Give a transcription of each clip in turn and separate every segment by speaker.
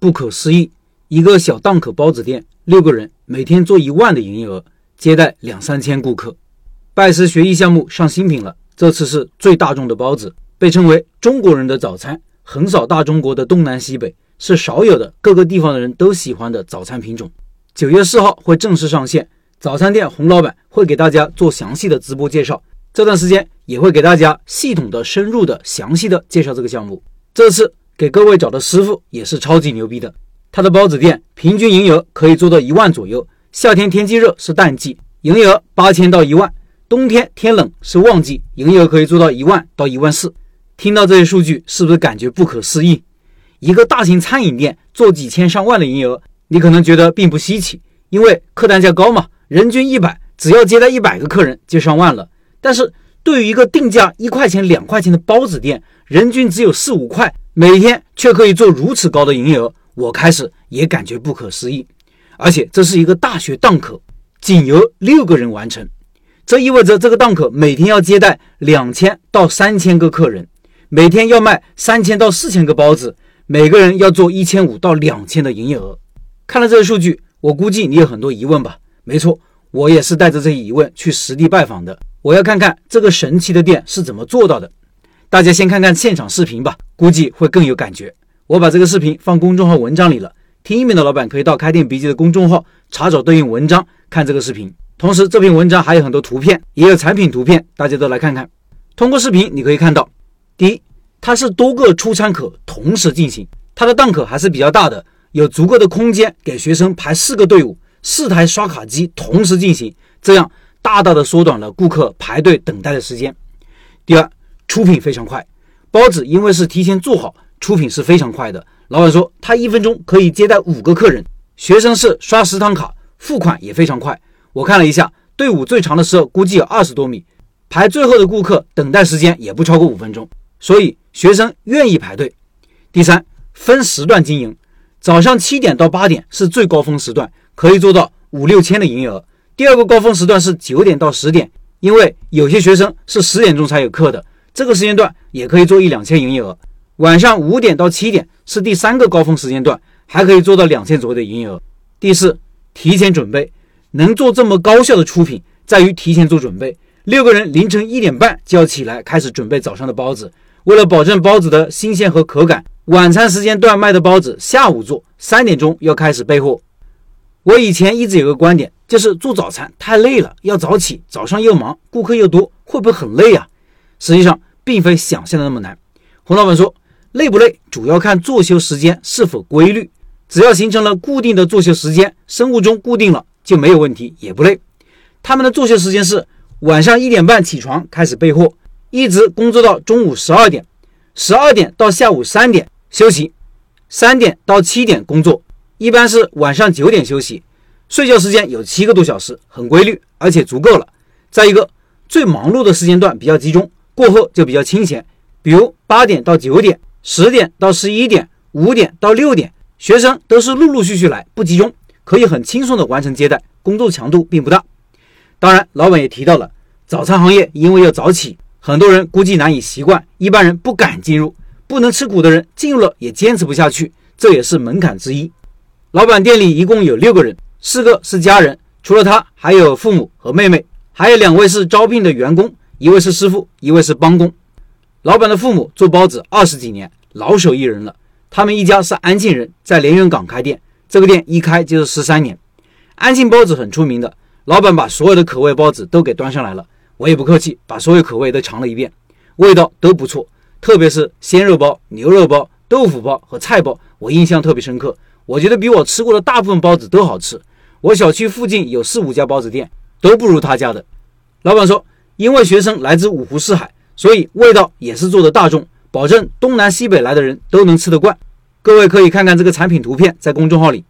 Speaker 1: 不可思议，一个小档口包子店，六个人每天做一万的营业额，接待两三千顾客。拜师学艺项目上新品了，这次是最大众的包子，被称为中国人的早餐，横扫大中国的东南西北，是少有的各个地方的人都喜欢的早餐品种。九月四号会正式上线，早餐店洪老板会给大家做详细的直播介绍。这段时间也会给大家系统的、深入的、详细的介绍这个项目。这次给各位找的师傅也是超级牛逼的，他的包子店平均营业额可以做到一万左右。夏天天气热是淡季，营业额八千到一万；冬天天冷是旺季，营业额可以做到一万到一万四。听到这些数据，是不是感觉不可思议？一个大型餐饮店做几千上万的营业额？你可能觉得并不稀奇，因为客单价高嘛，人均一百，只要接待一百个客人就上万了。但是对于一个定价一块钱、两块钱的包子店，人均只有四五块，每天却可以做如此高的营业额，我开始也感觉不可思议。而且这是一个大学档口，仅由六个人完成，这意味着这个档口每天要接待两千到三千个客人，每天要卖三千到四千个包子，每个人要做一千五到两千的营业额。看了这个数据，我估计你有很多疑问吧？没错，我也是带着这些疑问去实地拜访的。我要看看这个神奇的店是怎么做到的。大家先看看现场视频吧，估计会更有感觉。我把这个视频放公众号文章里了，听音频的老板可以到开店笔记的公众号查找对应文章看这个视频。同时，这篇文章还有很多图片，也有产品图片，大家都来看看。通过视频你可以看到，第一，它是多个出餐口同时进行，它的档口还是比较大的。有足够的空间给学生排四个队伍，四台刷卡机同时进行，这样大大的缩短了顾客排队等待的时间。第二，出品非常快，包子因为是提前做好，出品是非常快的。老板说他一分钟可以接待五个客人，学生是刷食堂卡，付款也非常快。我看了一下，队伍最长的时候估计有二十多米，排最后的顾客等待时间也不超过五分钟，所以学生愿意排队。第三，分时段经营。早上七点到八点是最高峰时段，可以做到五六千的营业额。第二个高峰时段是九点到十点，因为有些学生是十点钟才有课的，这个时间段也可以做一两千营业额。晚上五点到七点是第三个高峰时间段，还可以做到两千左右的营业额。第四，提前准备，能做这么高效的出品，在于提前做准备。六个人凌晨一点半就要起来开始准备早上的包子，为了保证包子的新鲜和口感。晚餐时间段卖的包子，下午做，三点钟要开始备货。我以前一直有个观点，就是做早餐太累了，要早起，早上又忙，顾客又多，会不会很累啊？实际上并非想象的那么难。洪老板说，累不累主要看作息时间是否规律，只要形成了固定的作息时间，生物钟固定了就没有问题，也不累。他们的作息时间是晚上一点半起床开始备货，一直工作到中午十二点，十二点到下午三点。休息，三点到七点工作，一般是晚上九点休息，睡觉时间有七个多小时，很规律，而且足够了。再一个，最忙碌的时间段比较集中，过后就比较清闲，比如八点到九点，十点到十一点，五点到六点，学生都是陆陆续续来，不集中，可以很轻松的完成接待，工作强度并不大。当然，老板也提到了，早餐行业因为要早起，很多人估计难以习惯，一般人不敢进入。不能吃苦的人进入了也坚持不下去，这也是门槛之一。老板店里一共有六个人，四个是家人，除了他还有父母和妹妹，还有两位是招聘的员工，一位是师傅，一位是帮工。老板的父母做包子二十几年，老手艺人了。他们一家是安庆人，在连云港开店，这个店一开就是十三年。安庆包子很出名的，老板把所有的口味包子都给端上来了，我也不客气，把所有口味都尝了一遍，味道都不错。特别是鲜肉包、牛肉包、豆腐包和菜包，我印象特别深刻。我觉得比我吃过的大部分包子都好吃。我小区附近有四五家包子店，都不如他家的。老板说，因为学生来自五湖四海，所以味道也是做的大众，保证东南西北来的人都能吃得惯。各位可以看看这个产品图片，在公众号里。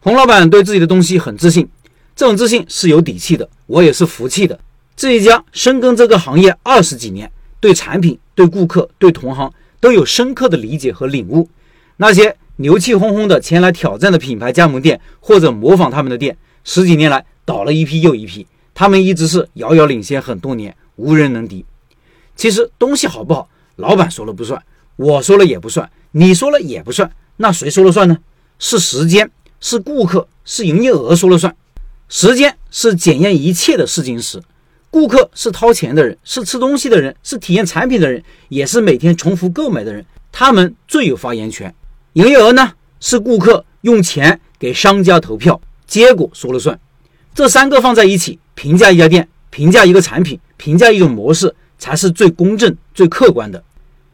Speaker 1: 洪老板对自己的东西很自信，这种自信是有底气的，我也是服气的。这一家深耕这个行业二十几年。对产品、对顾客、对同行都有深刻的理解和领悟。那些牛气哄哄的前来挑战的品牌加盟店或者模仿他们的店，十几年来倒了一批又一批。他们一直是遥遥领先很多年，无人能敌。其实东西好不好，老板说了不算，我说了也不算，你说了也不算，那谁说了算呢？是时间，是顾客，是营业额说了算。时间是检验一切的试金石，顾客是掏钱的人，是吃东西的人，是体验产品的人，也是每天重复购买的人，他们最有发言权。营业额呢，是顾客用钱给商家投票，结果说了算。这三个放在一起，评价一家店，评价一个产品，评价一种模式，才是最公正、最客观的。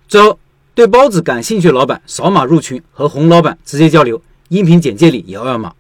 Speaker 1: 最后，对包子感兴趣的老板，扫码入群和洪老板直接交流，音频简介里有二维码。